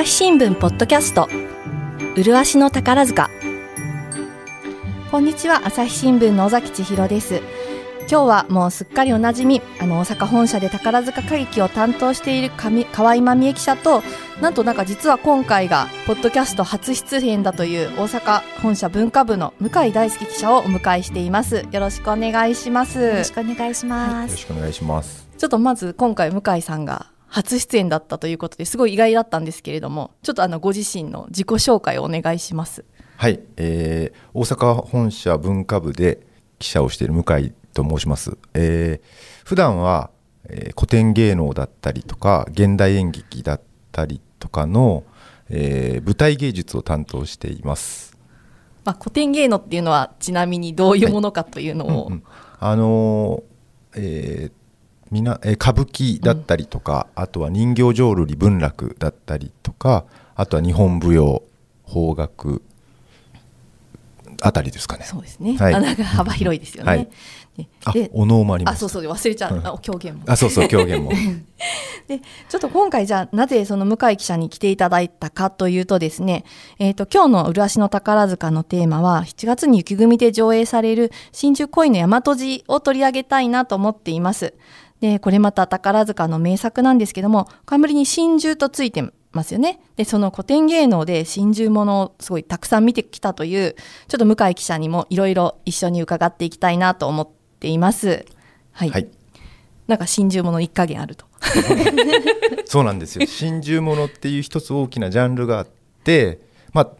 朝日新聞ポッドキャスト。麗しの宝塚。こんにちは。朝日新聞の尾崎千尋です。今日はもうすっかりおなじみ。あの大阪本社で宝塚歌劇を担当している河合真美恵記者となんとなんか実は今回がポッドキャスト初出演だという大阪本社文化部の向井大輔記者をお迎えしています。よろしくお願いします。よろしくお願いします、はい、よろしくお願いしますちょっとまず今回向井さんが初出演だったということですごい意外だったんですけれどもちょっとあのご自身の自己紹介をお願いします。はい、えー、大阪本社文化部で記者をしている向井と申します。えー、普段は、えー、古典芸能だったりとか現代演劇だったりとかの、えー、舞台芸術を担当しています。まあ、古典芸能っていうのはちなみにどういうものかというのを、はい。うんうん、あのえー、みなえ歌舞伎だったりとか、うん、あとは人形浄瑠璃文楽だったりとかあとは日本舞踊邦楽あたりですかね。そうですね。はい、穴が幅広いですよね。はいでお能もあります。あ、そうそう忘れちゃう。あ、狂言も。あ、そうそう狂言も。で、ちょっと今回じゃあなぜその向井記者に来ていただいたかというとですね、えっ、ー、と今日の麗しの宝塚のテーマは7月に雪組で上映される真珠恋の大和路を取り上げたいなと思っています。で、これまた宝塚の名作なんですけども、冠に真珠とついてますよね。で、その古典芸能で真珠ものをすごいたくさん見てきたという、ちょっと向井記者にもいろいろ一緒に伺っていきたいなと思っています。はい。はい、なんか真珠もの一加減あると。そうなんですよ。真珠ものっていう一つ大きなジャンルがあって、まあ、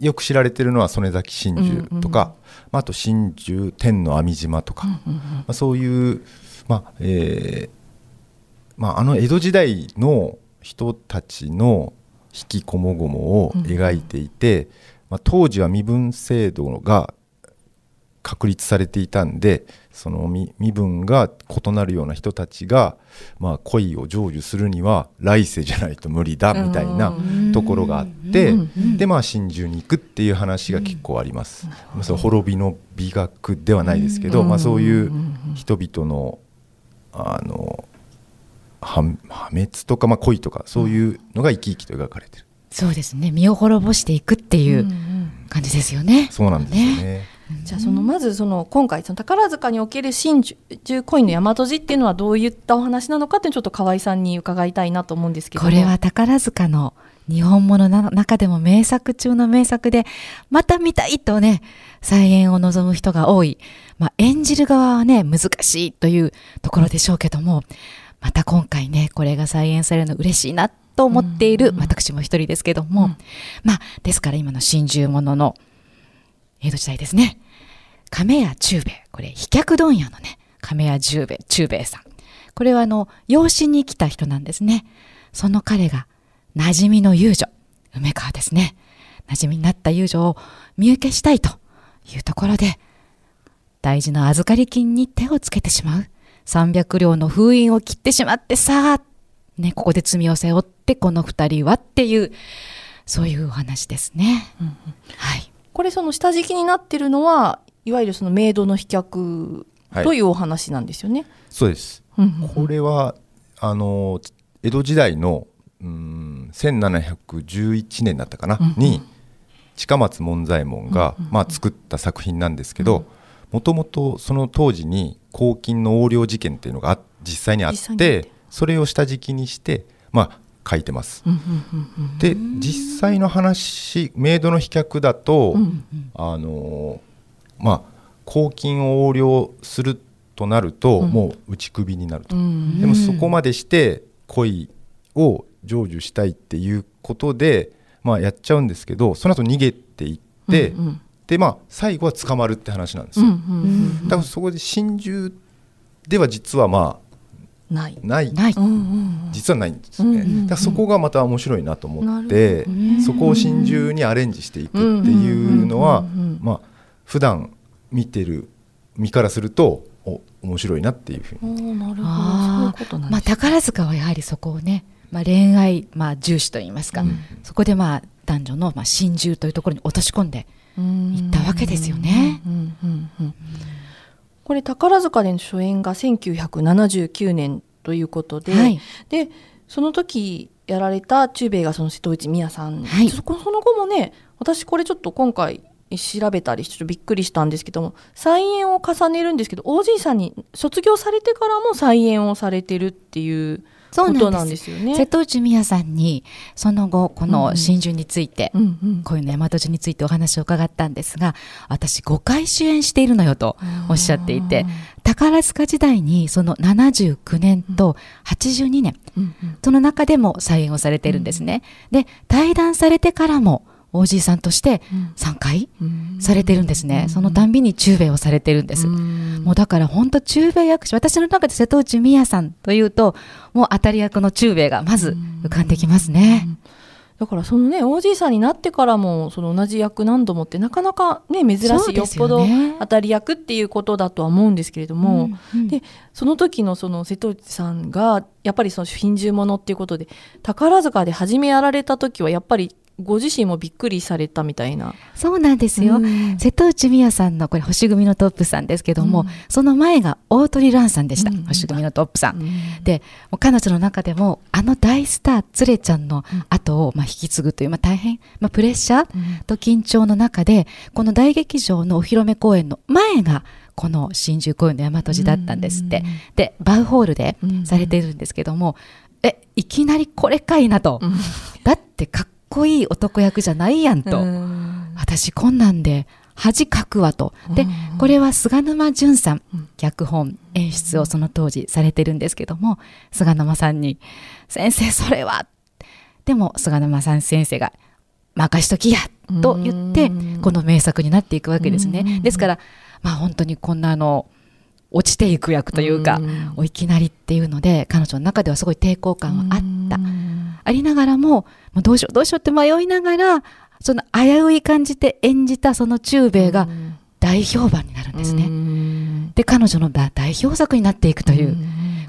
よく知られてるのは曽根崎真珠とか、うんうん、あと真珠天の網島とか、うんうんうん、まあ、そういう、まあえーまあ、あの江戸時代の人たちの引きこもごもを描いていて、うん、まあ、当時は身分制度が確立されていたんでその身分が異なるような人たちが、まあ、恋を成就するには来世じゃないと無理だみたいなところがあってでまあ真珠に行くっていう話が結構あります。そ滅びの美学ではないですけど、まあ、そういう人々のあの破滅とか、まあ、恋とかそういうのが生き生きと描かれてる、そうですね。身を滅ぼしていくっていう感じですよね。そうなんですよね。ね。じゃあそのまずその今回その宝塚における真珠コインの大和路っていうのはどういったお話なのかってちょっと河合さんに伺いたいなと思うんですけどこれは宝塚の日本物の中でも名作中の名作でまた見たいとね再演を望む人が多い、まあ、演じる側はね難しいというところでしょうけどもまた今回ね、これが再演されるの嬉しいなと思っている、私も一人ですけども、うん、まあ、ですから今の真珠物の江戸時代ですね。亀屋中兵衛、これ、飛脚問屋のね、亀屋中兵衛、中兵衛さん。これはあの、養子に来た人なんですね。その彼が、馴染みの遊女、梅川ですね。馴染みになった遊女を見受けしたいというところで、大事な預かり金に手をつけてしまう。300両の封印を切ってしまってさあ、ね、ここで罪を背負ってこの2人はっていうそういうお話ですね。うんうん、はい、これその下敷きになってるのはいわゆるそのメイドの飛脚というお話なんですよね。はい、そうです、これはあの江戸時代のうん1711年だったかな、に近松門左衛門が、まあ、作った作品なんですけどもともとその当時に公金の横領事件っていうのが実際にあってそれを下敷きにしてまあ書いてます。で実際の話メイドの飛脚だと、あのまあ公金を横領するとなると、もう打ち首になると、でもそこまでして恋を成就したいっていうことで、まあ、やっちゃうんですけどその後逃げていって、うんうん、でまあ最後は捕まるって話なんですよ、だからそこで心中では実はまあない。ない。実はないんですね、だからそこがまた面白いなと思って、そこを心中にアレンジしていくっていうのは、まあ普段見てる身からするとお面白いなっていうふうに。なるほど。まあ、宝塚はやはりそこをね、まあ、恋愛、まあ、重視といいますか、うん、そこでまあ男女のまあ心中というところに落とし込んで行ったわけですよね。これ宝塚での初演が1979年ということではい、でその時やられた中兵衛がその瀬戸内美也さん、はい。そこその後もね私これちょっと今回調べたりちょっとびっくりしたんですけども再演を重ねるんですけど OG さんに卒業されてからも再演をされてるっていうことなんです。よね。瀬戸内美也さんにその後この真珠について、うんうん。恋の大和路についてお話を伺ったんですが私5回主演しているのよとおっしゃっていて宝塚時代にその79年と82年うんうん。その中でも再演をされているんですね。で対談されてからも OG さんとして3回うん。されてるんですね。そのたんびに中兵衛をされてるんです。うん。もうだから本当中兵衛役者私の中で瀬戸内美也さんというともう当たり役の中兵衛がまず浮かんできますね。だからそのね OG さんになってからもその同じ役何度もってなかなかね珍しい、よそうですっぽどよね当たり役っていうことだとは思うんですけれども、うんうん。でその時のその瀬戸内さんがやっぱりその品種ものっていうことで宝塚で初めやられた時はやっぱりご自身もびっくりされたみたいな。そうなんですよ。うん。瀬戸内美也さんのこれ星組のトップさんですけども、うん。その前が大鳥蘭さんでした、うん。星組のトップさん。うん。で彼女の中でもあの大スターつれちゃんの後をまあ引き継ぐという、まあ、大変、まあ、プレッシャーと緊張の中でこの大劇場のお披露目公演の前がこの真珠公演の大和路だったんですって、でバウホールでうん。されているんですけども、えいきなりこれかいなと、うん。だってかっこいい男役じゃないやんと、うん。私こんなんで恥かくわと。でうん、これは菅沼淳さんうん、脚本、演出をその当時されてるんですけども、菅沼さんに、先生それは、でも菅沼さん先生が、任しときやと言ってうん、この名作になっていくわけですね。うん。ですから、まあ本当にこんなあの、落ちていく役というかうん、おいきなりっていうので、彼女の中ではすごい抵抗感はあった。りながらも、もうどうしようどうしようって迷いながら、その危うい感じで演じたその中兵衛が大評判になるんですね。ねで、彼女の大代表作になっていくという、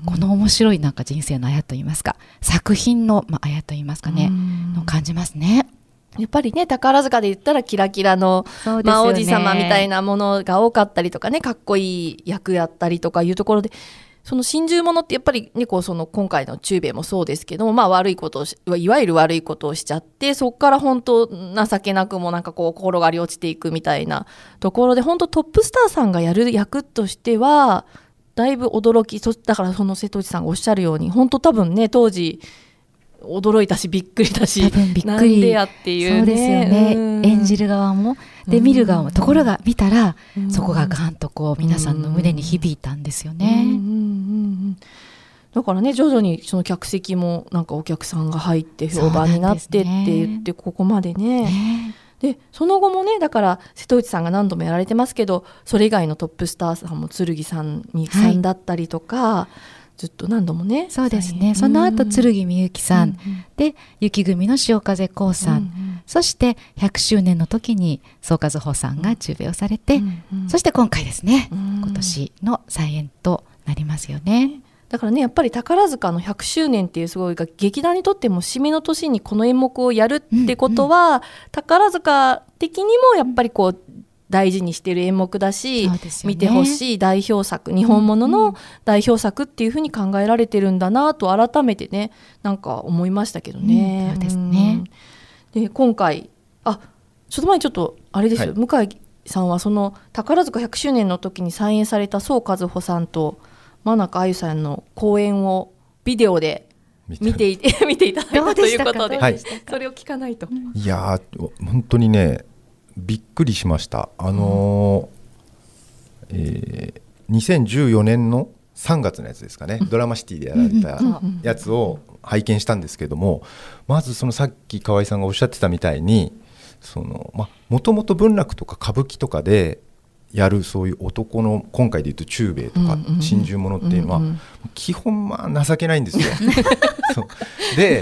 この面白いなんか人生のあやといいますか、作品の、まあ、あやといいますかね、の感じますね。やっぱりね宝塚で言ったらキラキラのそうまあ、王子様みたいなものが多かったりとかねかっこいい役やったりとかいうところでその真珠ものってやっぱりねこうその今回の中兵衛もそうですけども、まあ、悪いことをしいわゆる悪いことをしちゃってそこから本当情けなくもなんかこう転がり落ちていくみたいなところで本当トップスターさんがやる役としてはだいぶ驚きそだからその瀬戸内さんがおっしゃるように本当多分ね当時驚いたしびっくりだし多分びっくりなんでやっていうねそうですよね。うん演じる側も、で、うん見る側も。ところが見たら、うんそこがガンとこう、皆さんの胸に響いたんですよね。うんうんだからね徐々にその客席もなんかお客さんが入って評判になってって言ってここまでね。ね。でその後もねだから瀬戸内さんが何度もやられてますけどそれ以外のトップスターさんも剣さんみゆきさんだったりとか、ずっと何度もねそうですね。その後、剣みゆきさん、うんで、雪組の潮風光さん、うんそして100周年の時に総和穂さんが中米をされて、うんうん。そして今回ですね、うん。今年の再演となりますよね。だからねやっぱり宝塚の100周年っていうすごいが劇団にとっても締めの年にこの演目をやるってことは、宝塚的にもやっぱりこう大事にしてる演目だし、ね。見てほしい代表作日本物の代表作っていうふうに考えられてるんだなと改めてねなんか思いましたけどね。うんそうですね。うん。で今回あちょっと前にちょっとあれですよ、向井さんはその宝塚100周年の時に再演された宋和穂さんと真中あゆさんの公演をビデオで見ていて 見ていただいどたということで、それを聞かないと。いやー本当にねびっくりしました。あのーえー2014年の3月のやつですかね、ドラマシティでやられたうんやつを拝見したんですけどもまずそのさっき河合さんがおっしゃってたみたいにそのまもともと文楽とか歌舞伎とかでやるそういう男の今回でいうと中兵衛とかうんうんうん。真珠物っていうのは、基本まあ情けないんですよ。で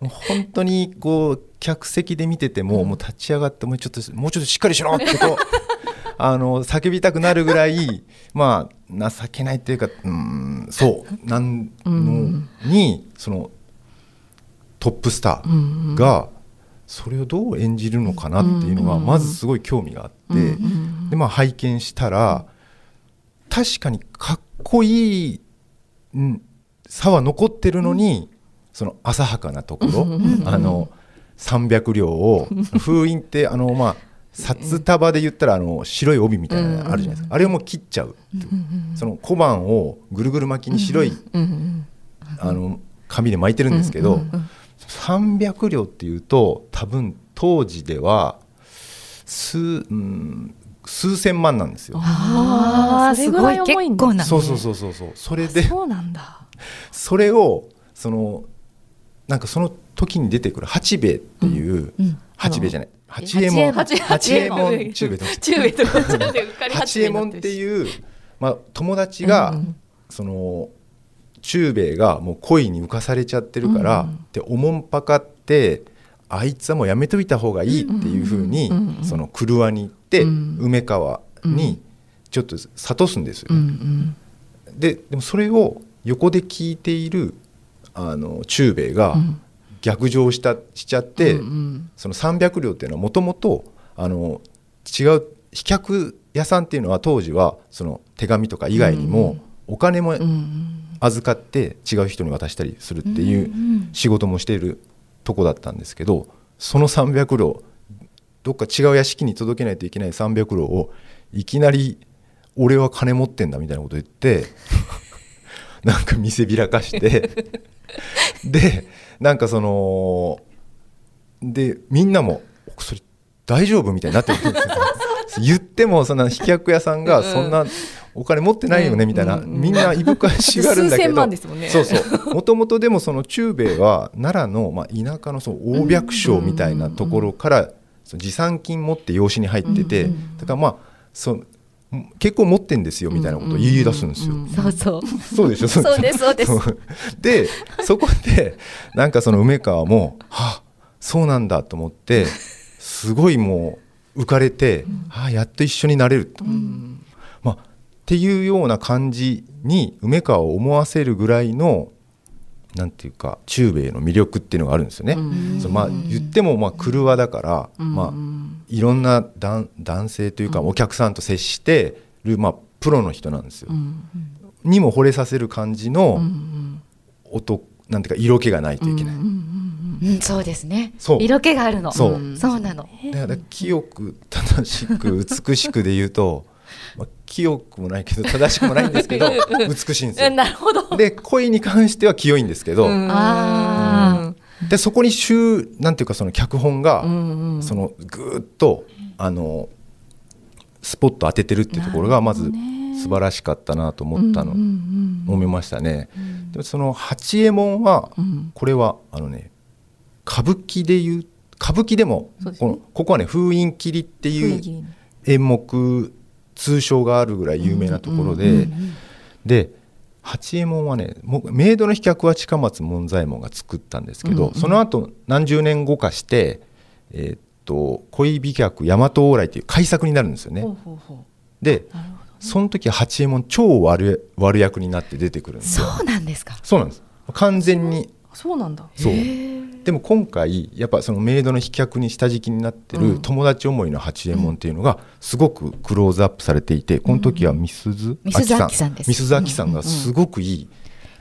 本当にこう客席で見てても、もう立ち上がってもうちょっともうちょっとしっかりしろってこう あの叫びたくなるぐらいまあ情けないっていうかうんそう。なんのにそのトップスターがそれをどう演じるのかなっていうのがまずすごい興味があってでまあ拝見したら確かにかっこいいうん差は残ってるのにその浅はかなところあの300両を封印ってあのまあ札束で言ったらあの白い帯みたいなのあるじゃないですか、あれをもう切っちゃうその小判をぐるぐる巻きに白いあの紙で巻いてるんですけど、300両っていうと多分当時では数,、うん、数千万なんですよ。ああすごい結構な、そうそうそうそうそう。それでそうなんだ。それをそのなんかその時に出てくる八兵衛っていう、うん八兵衛じゃない。八右衛門。八衛門。中兵衛と中兵衛 八右衛門っていう、まあ、友達が、その中兵衛がもう恋に浮かされちゃってるから、でおもんぱかってあいつはもうやめといた方がいいっていうふうに、その廓に行って、梅川にちょっと諭すんですよ。ででもそれを横で聞いているあの中兵衛が逆上したしちゃって、その300両っていうのはもともとあの違う飛脚屋さんっていうのは当時はその手紙とか以外にもお金も預かって違う人に渡したりするっていう仕事もしているとこだったんですけどその300両どっか違う屋敷に届けないといけない300両をいきなり「俺は金持ってんだ」みたいなこと言って なんか見せびらかしてでなんかそのでみんなも「それ大丈夫?」みたいになってくるんですよ。言ってもそんな飛脚屋さんがそんなお金持ってないよねみたいな、みんないぶかしがるんだけどそうそう。もともとでもその中兵衛は奈良の、まあ、田舎のその大百姓みたいなところからその持参金持って養子に入ってて、だからまあそ結構持ってんですよみたいなことを言い出すんですよ。そうそう。そうでしょそうですそうです。そう。でそこでなんかその梅川も「はあそうなんだ」と思ってすごいもう浮かれて「はあやっと一緒になれる」と。まあ、っていうような感じに梅川を思わせるぐらいのなんていうか中兵衛の魅力っていうのがあるんですよね。そのまあ言ってもまあ車だから、まあいろんな男男性というかお客さんと接してるまあプロの人なんですよ。にも惚れさせる感じの音なんていうか色気がないといけない。うん、そうですね。そう。色気があるの。そう。そうなの。だから清く正しく美しくで言うと、まあ、清くもないけど正しくもないんですけど 美しいんですよ。なるほど。で恋に関しては清いんですけど、あでそこに週なんていうかその脚本が、そのぐーっとあのスポット当ててるっていうところがまず素晴らしかったなと思ったの、思いましたね。でその八右衛門は、これはあのね歌舞伎でいう歌舞伎でもこのここはね封印切りっていう演目通称があるぐらい有名なところで、で八右衛門はねもうメイドの飛脚は近松門左衛門が作ったんですけど、その後何十年後かして、えーっと恋飛脚大和往来っていう改作になるんですよね。ほうほうほでその時八右衛門超悪悪役になって出てくるんですよ。そうなんですか。そうなんです。完全に。うそうなんだ。そうでも今回やっぱそのメイドの飛脚に下敷きになってる友達思いの八右衛門っていうのがすごくクローズアップされていてこの時はみすずあきさんです。みすずあきさんがすごくいい。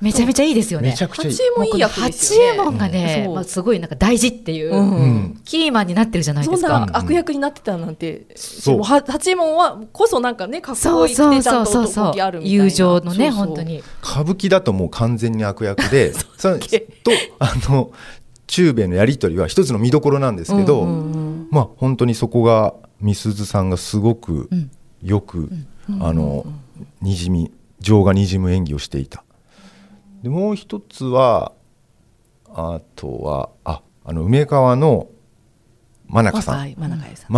めちゃめちゃいいですよね。めちゃくちゃいい。八右衛門いい役です八よね右衛門がね、そう。まあ、すごいなんか大事っていう、うん。うんキーマンになってるじゃないそんですか。な悪役になってたなんて、そう。八右衛門はこそなんかねかっそこいいうそうてちゃんとあるみたいな。友情のねそうそう。本当に。歌舞伎だともう完全に悪役で そのとあの中兵衛のやり取りは一つの見どころなんですけど、まあ本当にそこがみすずさんがすごくうん。よく、あのにじみ情がにじむ演技をしていた。でもう一つはあとはああの梅川の真中さん。はい真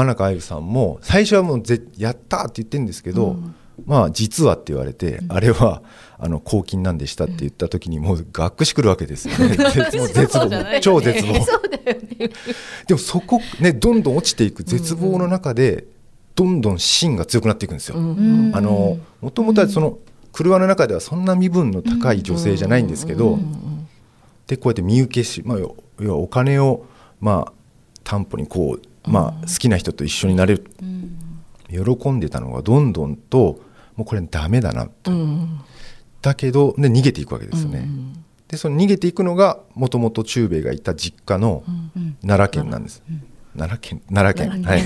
中愛さん。も最初はもうぜ「やった!」って言ってるんですけど、まあ実はって言われて、あれはあの公金なんでしたって言った時にもうがっくしくるわけですよね。絶望。超絶望。でもそこねどんどん落ちていく絶望の中でどんどん芯が強くなっていくんですよ。うん。あのもともとはその車の中ではそんな身分の高い女性じゃないんですけど、でこうやって身請けし、まあ、要要はお金をまあ担保にこう、まあ、好きな人と一緒になれる、喜んでたのがどんどんともうこれダメだなと、うんだけどで逃げていくわけですよね。でその逃げていくのがもともと中兵衛がいた実家のうん奈良県なんです、奈良県？奈良県。はい。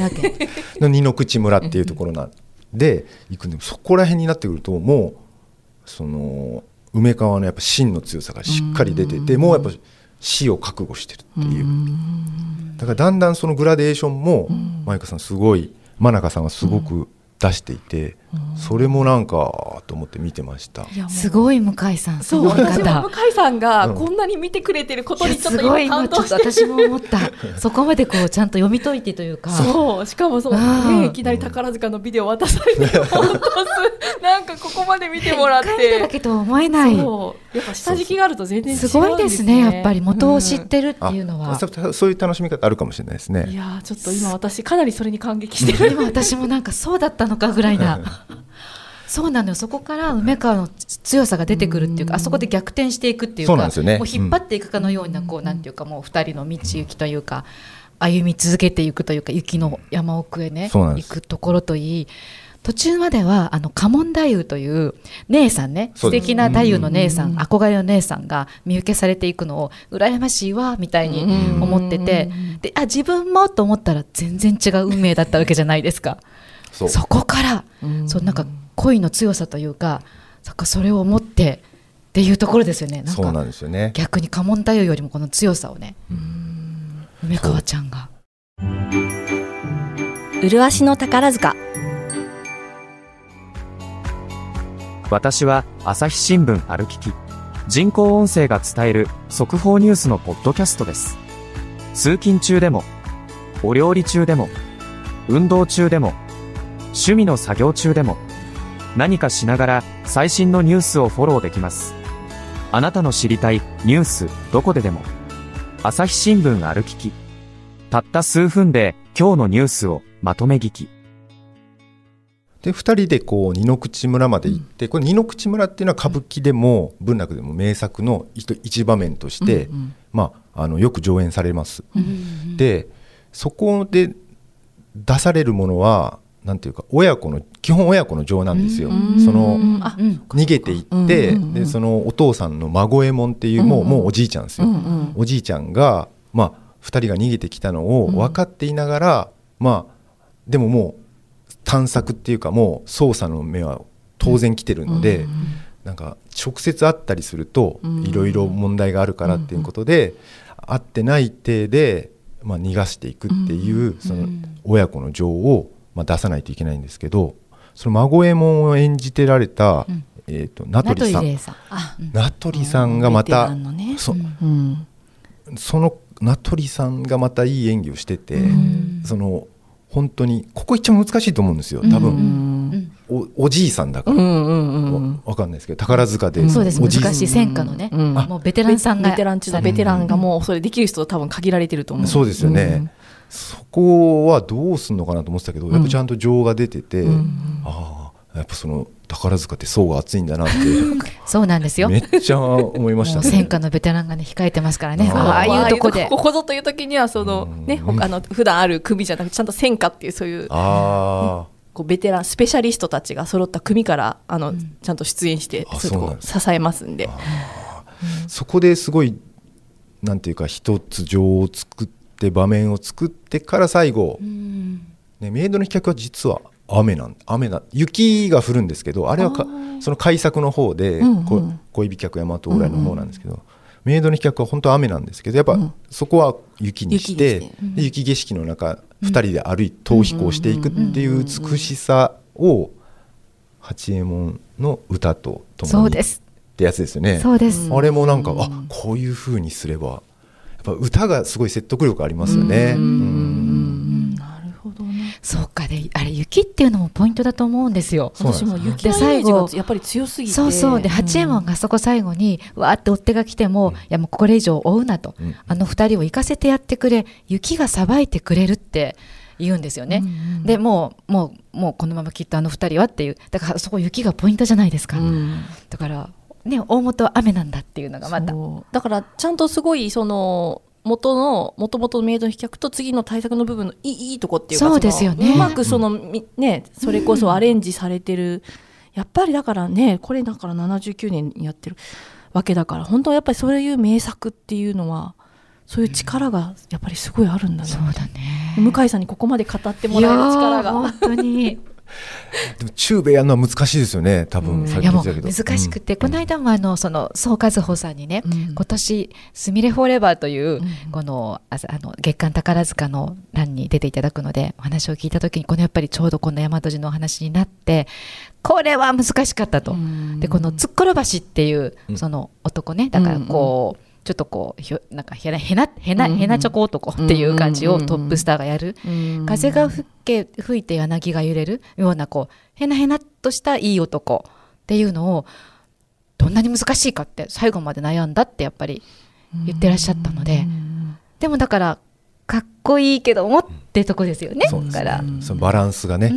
の二の口村っていうところなんで行くんでそこら辺になってくるともうその梅川のやっぱ芯の強さがしっかり出ててもうやっぱ死を覚悟してるっていう。だからだんだんそのグラデーションもマイカさんすごい真中さんはすごく出していてそれもなんかと思って見てました。すごい向井さんそう私も方向井さんがうん。こんなに見てくれてることにちょっと感動して。私も思った。そこまでこうちゃんと読み解いてというか。そうしかもそう、あーね、いきなり宝塚のビデオ渡されて本当すなんかここまで見てもらっ一回見ただてけとは思えない。そう。やっぱ下敷きがあると全然違うんですすごいですねやっぱり元を知っる、てるってあいうのは、そそういう楽しみ方あるかもしれないですうんいね。やーちょっと今私かなりそれに感激してる。今私もなんかそうだったのかぐらいな そうなのよ。そこから梅川の強さが出てくるっていうかあそこで逆転していくっていうかそうなんですよね。もう引っ張っていくかのようなこうなんていうかもう二人の道行きというか歩み続けていくというか雪の山奥へね行くところといい。途中まではあの家紋太夫という姉さんね素敵な太夫の姉さん憧れの姉さんが見受けされていくのを羨ましいわみたいに思っててであ自分もと思ったら全然違う運命だったわけじゃないですか。そこから、そうなんか恋の強さというかそっかそれを思ってっていうところですよね。そうなかんですよね。逆に家紋太夫よりもこの強さをね梅川ちゃんが。麗しの宝塚。私は朝日新聞歩きき人工音声が伝える速報ニュースのポッドキャストです。通勤中でもお料理中でも運動中でも趣味の作業中でも何かしながら最新のニュースをフォローできます。あなたの知りたいニュースどこででも。朝日新聞歩きき。たった数分で今日のニュースをまとめ聞き。で2人でこう二の口村まで行って、これ二の口村っていうのは歌舞伎でも文楽でも名作の一一場面として、まあ、あのよく上演されます。でそこで出されるものはなんていうか親子の基本親子の情なんですよ。その逃げていって、でそのお父さんの孫右衛門っていう、もうもうおじいちゃんですよ。おじいちゃんが、まあ、2人が逃げてきたのを分かっていながら、まあでももう探索っていうかもう捜査の目は当然来てるので、なんか直接会ったりするとうん。いろいろ問題があるからっていうことで、会ってない体で、まあ、逃がしていくっていう、その親子の情を、まあ、出さないといけないんですけどその孫右衛門を演じてられた、ん。えー、と名名取さん。名取さんがまたね。そう。ん。その名取さんがまたいい演技をしてて、その本当にここ一番難しいと思うんですよ多分、うんおおじいさんだから、うんうんうんわわかんないですけど宝塚で、そうですおじい難しい戦火のね、うん。もうベテランさんが。ベテラン中のベテランがもうそれできる人多分限られてると思う。そうですよね、そこはどうすんのかなと思ってたけど、やっぱちゃんと情が出てて、ああやっぱその宝塚って層が厚いんだなって。そうなんですよ。めっちゃ思いましたね。戦火のベテランがね控えてますからねあーああい。うとこで。ここぞという時にはそのねうん。あの普段ある組じゃなくてちゃんと戦火っていうそういう。あこうベテランスペシャリストたちが揃った組からあの、ちゃんと出演して支えますんで。あそこですごいなんていうか一つ情を作って場面を作ってから最後、ね、メイドの飛脚は実は雨なん雨な雪が降るんですけどあれはかその改作の方で、うんうんこ恋人客大和往来の方なんですけど、メイドの飛脚は本当は雨なんですけどやっぱそこは雪にして,、で雪景色の中2人で歩い逃避行していくっていう美しさを八右衛門の歌とともにそうです。ってやつですよね。そうです、あれもなんか、あこういう風にすれば。やっぱ歌がすごい説得力ありますよね。うんそうか。であれ雪っていうのもポイントだと思うんですよ。そうなんです私も雪でのイメージ最後がやっぱり強すぎて。そうそう。で八右衛門がそこ最後にわーって追っ手が来ても、いやもうこれ以上追うなと、うん。あの二人を行かせてやってくれ雪がさばいてくれるって言うんですよね、でもうもうもうこのままきっとあの二人はっていう。だからそこ雪がポイントじゃないですか、うん。だからね大元は雨なんだっていうのがまた。だからちゃんとすごいその元の元々のメイドの飛脚と次の対策の部分のいいいいとこっていうかそうですよねうまくその、みねそれこそアレンジされてる、やっぱりだからねこれだから79年にやってるわけだから本当やっぱりそういう名作っていうのはそういう力がやっぱりすごいあるんだね。そうだね。向井さんにここまで語ってもらえる力が。本当に。でもチューベやるのは難しいですよね多分、うん、いやもうけど難しくて、うん。この間もあのその総和穂さんにね、うん。今年「すみれフォーレバー」という、うん。このああの月刊宝塚の欄に出ていただくのでお話を聞いた時にこのやっぱりちょうどこの大和路のお話になってこれは難しかったと。うん。でこのつっころ橋っていううん。その男ねだからこう、ちょっとこうひょなんかへなへなへなへなチョコ男っていう感じをトップスターがやる、うん風が吹け吹いて柳が揺れる。ようなこうへなへなっとしたいい男。っていうのをどんなに難しいかって最後まで悩んだってやっぱり言ってらっしゃったので。うんでもだからかっこいいけどもってとこですよね。そうですだから。うんそのバランスがね、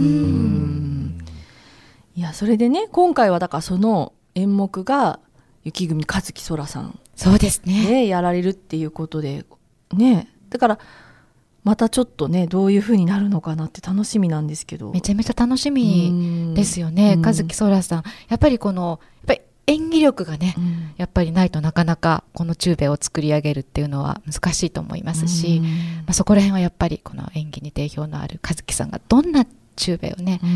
いやそれでね今回はだからその演目が雪組和樹空さんそうですね。でやられるっていうことでね。だからまたちょっとねどういう風になるのかなって楽しみなんですけど。めちゃめちゃ楽しみですよね。うん。和樹そらさん。やっぱりこのやっぱり演技力がねうん。やっぱりないとなかなかこのチューベを作り上げるっていうのは難しいと思いますし、まあ、そこら辺はやっぱりこの演技に定評のある和樹さんがどんなチューベをね、う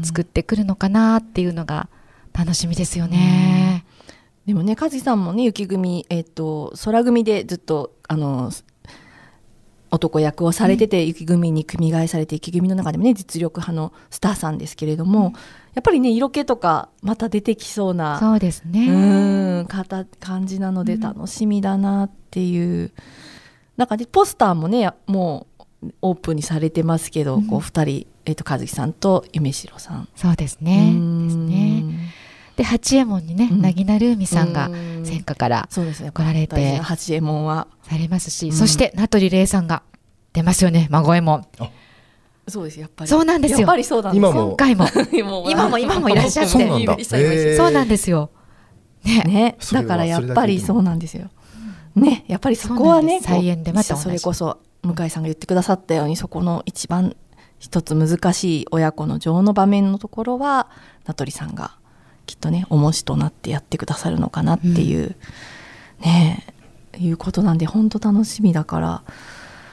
ん。作ってくるのかなっていうのが楽しみですよね。でもね和樹さんもね雪組えっ、と空組でずっとあの男役をされてて、雪組に組み替えされて雪組の中でもね実力派のスターさんですけれども、やっぱりね色気とかまた出てきそうなそうですね。うん感じなので楽しみだなっていう、なんかねポスターもねもうオープンにされてますけど、こう2人、えっと和樹さんと夢城さん。そうですね。うんですね。で八右衛門にね、うん。凪名ルーミさんがうん。戦火からそうですね来られて八右衛門は。されますし、うん。そして名取玲さんが出ますよね孫右衛門。そうですやっぱり。そうなんですよ。やっぱりそうなんです今も。今回 も。今も。今もいらっしゃって。そうなんですよ。ね。だからやっぱりそうなんですよ。ね。やっぱりそこはねそうなんでまたそれこそ向井さんが言ってくださったようにそこの一番一つ難しい親子の情の場面のところは名取さんがきっとね重しとなってやってくださるのかなっていう、ねえいうことなんで本当楽しみだから。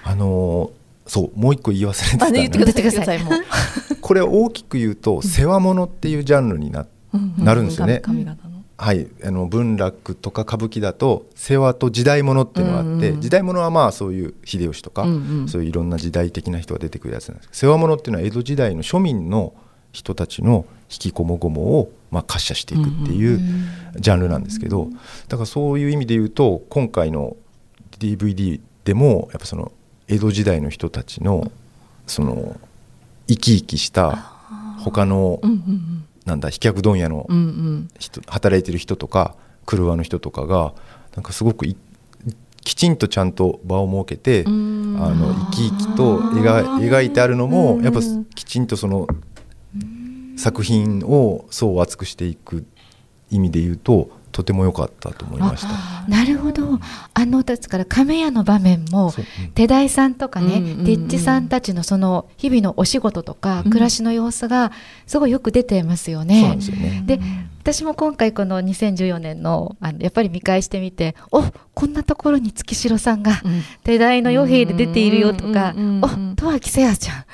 あのーそうもう一個言い忘れてたあ、ね、言ってくねださい これ大きく言うと世話物っていうジャンルになうんうんなるんですよね。はい、あの文楽とか歌舞伎だと世話と時代物っていうのがあって、うんうん。時代物はまあそういう秀吉とか、うんうん。そういういろんな時代的な人が出てくるやつなんですけど世話物っていうのは江戸時代の庶民の人たちの引きこもごもをまあ滑車していくっていうジャンルなんですけどだからそういう意味で言うと今回の DVD でもやっぱその江戸時代の人たちのその生き生きした他のなんだ飛脚問屋の働いてる人とか車の人とかがなんかすごくいきちんとちゃんと場を設けて、うん。あの生き生きと描描いてあるのも、うん。やっぱきちんとその作品を層厚くしていく意味で言うととても良かったと思いました。なるほど。あのですから亀屋の場面もそううん手代さんとかね、うんうんうんデッチさんたちのその日々のお仕事とかうん暮らしの様子がすごいよく出てますよねで。すよね。で私も今回この2014年のあのやっぱり見返してみておこんなところに月城さんがうん手代の与兵で出ているよとかうんうんうんうんお十秋せやちゃん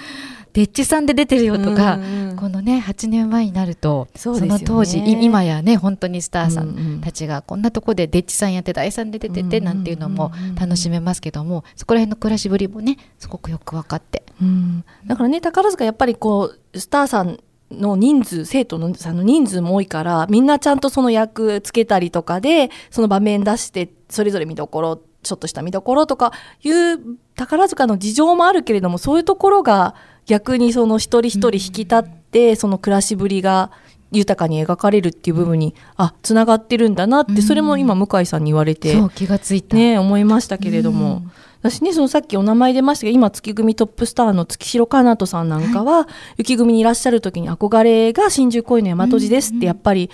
デッチさんで出てるよとか、うんうん。このね8年前になるとそね。の当時い今やね本当にスターさうんたちがこんなとこでデッチさんやって大さんで出ててなんていうのも楽しめますけどもそこら辺の暮らしぶりもねすごくよく分かって。うん。だからね宝塚やっぱりこうスターさんの人数生徒のさんの人数も多いからみんなちゃんとその役つけたりとかでその場面出してそれぞれ見どころちょっとした見どころとかいう宝塚の事情もあるけれどもそういうところが逆にその一人一人引き立って、その暮らしぶりが豊かに描かれるっていう部分にあつながってるんだなって、うん。それも今向井さんに言われてそう気がついた、ね思いましたけれども、私ねそのさっきお名前出ましたけど今月組トップスターの月城かなとさんなんかは、雪組にいらっしゃる時に憧れが真珠恋の大和路ですってやっぱり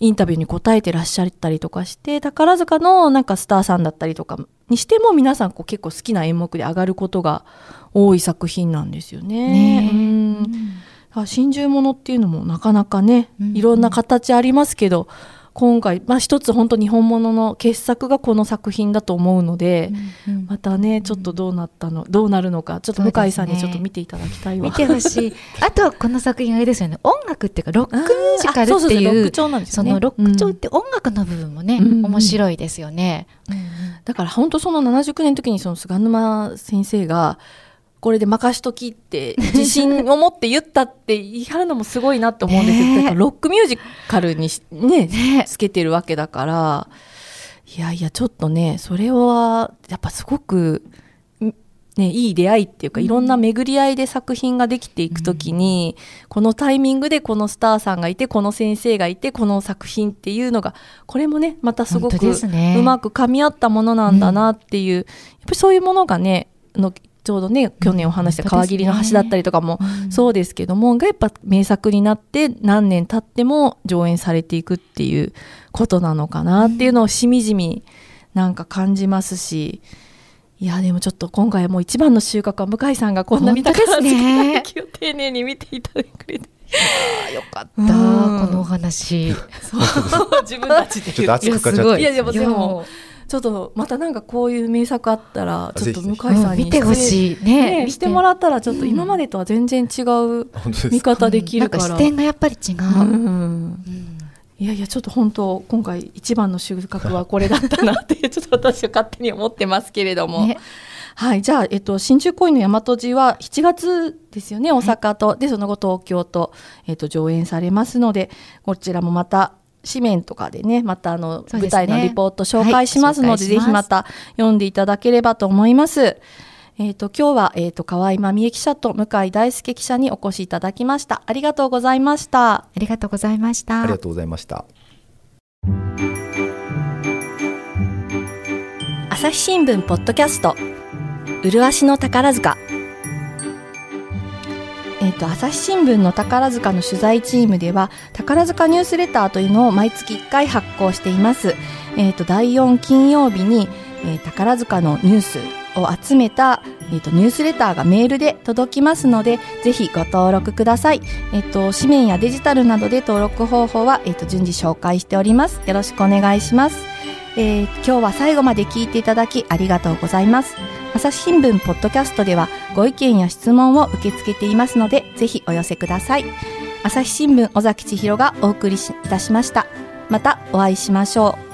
インタビューに答えてらっしゃったりとかして宝塚のなんかスターさんだったりとかにしても皆さんこう結構好きな演目で上がることが多い作品なんですよね。ねえ。うん。真珠ものっていうのもなかなかね、うん。いろんな形ありますけど今回、まあ、一つ本当日本物の傑作がこの作品だと思うので、うんうんまたねちょっとどうなったの、どうなるのかちょっと向井さんにちょっと見ていただきたいわ。見てほしい。あと、この作品あれですよね。音楽っていうか、ロックミュージカルっていう、ねそのロック調って音楽の部分もね、うんうん面白いですよね。だから本当その79年の時にその菅沼先生がこれで任しときって自信を持って言ったって言い張るのもすごいなって思うんですけど、ロックミュージカルにしねねつけてるわけだから。いやいやちょっとねそれはやっぱすごく。んね、いい出会いっていうか、いろんな巡り合いで作品ができていくときに、このタイミングでこのスターさんがいてこの先生がいてこの作品っていうのがこれもねまたすごくうまく噛み合ったものなんだなっていう、やっぱりそういうものがねのちょうどね去年お話した川霧の橋だったりとかもうん。そうですけども、がやっぱ名作になって何年経っても上演されていくっていうことなのかなっていうのをしみじみなんか感じますし。いやでもちょっと今回はもう一番の収穫は向井さんがこんなに本当ですね宝塚の劇を丁寧に見ていただいて。くれてあよかった、うん。このお話。そう。自分たちでちょっと熱く語っちゃっていやでもでもいちょっとまたなんかこういう名作あったらちょっと向井さんにや見てほしい。ねねしてもらったらちょっと今までとは全然違う見方できるから。なんか視点がやっぱり違う。うん。うん。いやいやちょっと本当今回一番の収穫はこれだったなって ちょっと私は勝手に思ってますけれども、ね。はいじゃあ、えっと、真珠恋の大和路は7月ですよね大阪と、でその後東京と,、えっと上演されますのでこちらもまた紙面とかでねまたあの、舞台のリポート紹介しますので、はいぜひまた読んでいただければと思います。えっ、と今日はえっ、と河合真美恵記者と向井大輔記者にお越しいただきました。ありがとうございました。ありがとうございました。ありがとうございました朝日新聞ポッドキャスト麗しの宝塚と朝日新聞の宝塚の取材チームでは宝塚ニュースレターというのを毎月1回発行しています。えっ、と第4金曜日に、えー宝塚のニュースを集めた、えー、とニュースレターがメールで届きますのでぜひご登録ください。えっ、と紙面やデジタルなどで登録方法は、えー、と順次紹介しております。よろしくお願いします。えー今日は最後まで聞いていただきありがとうございます。朝日新聞ポッドキャストではご意見や質問を受け付けていますので、ぜひお寄せください。朝日新聞尾崎千尋がお送りいたしました。またお会いしましょう。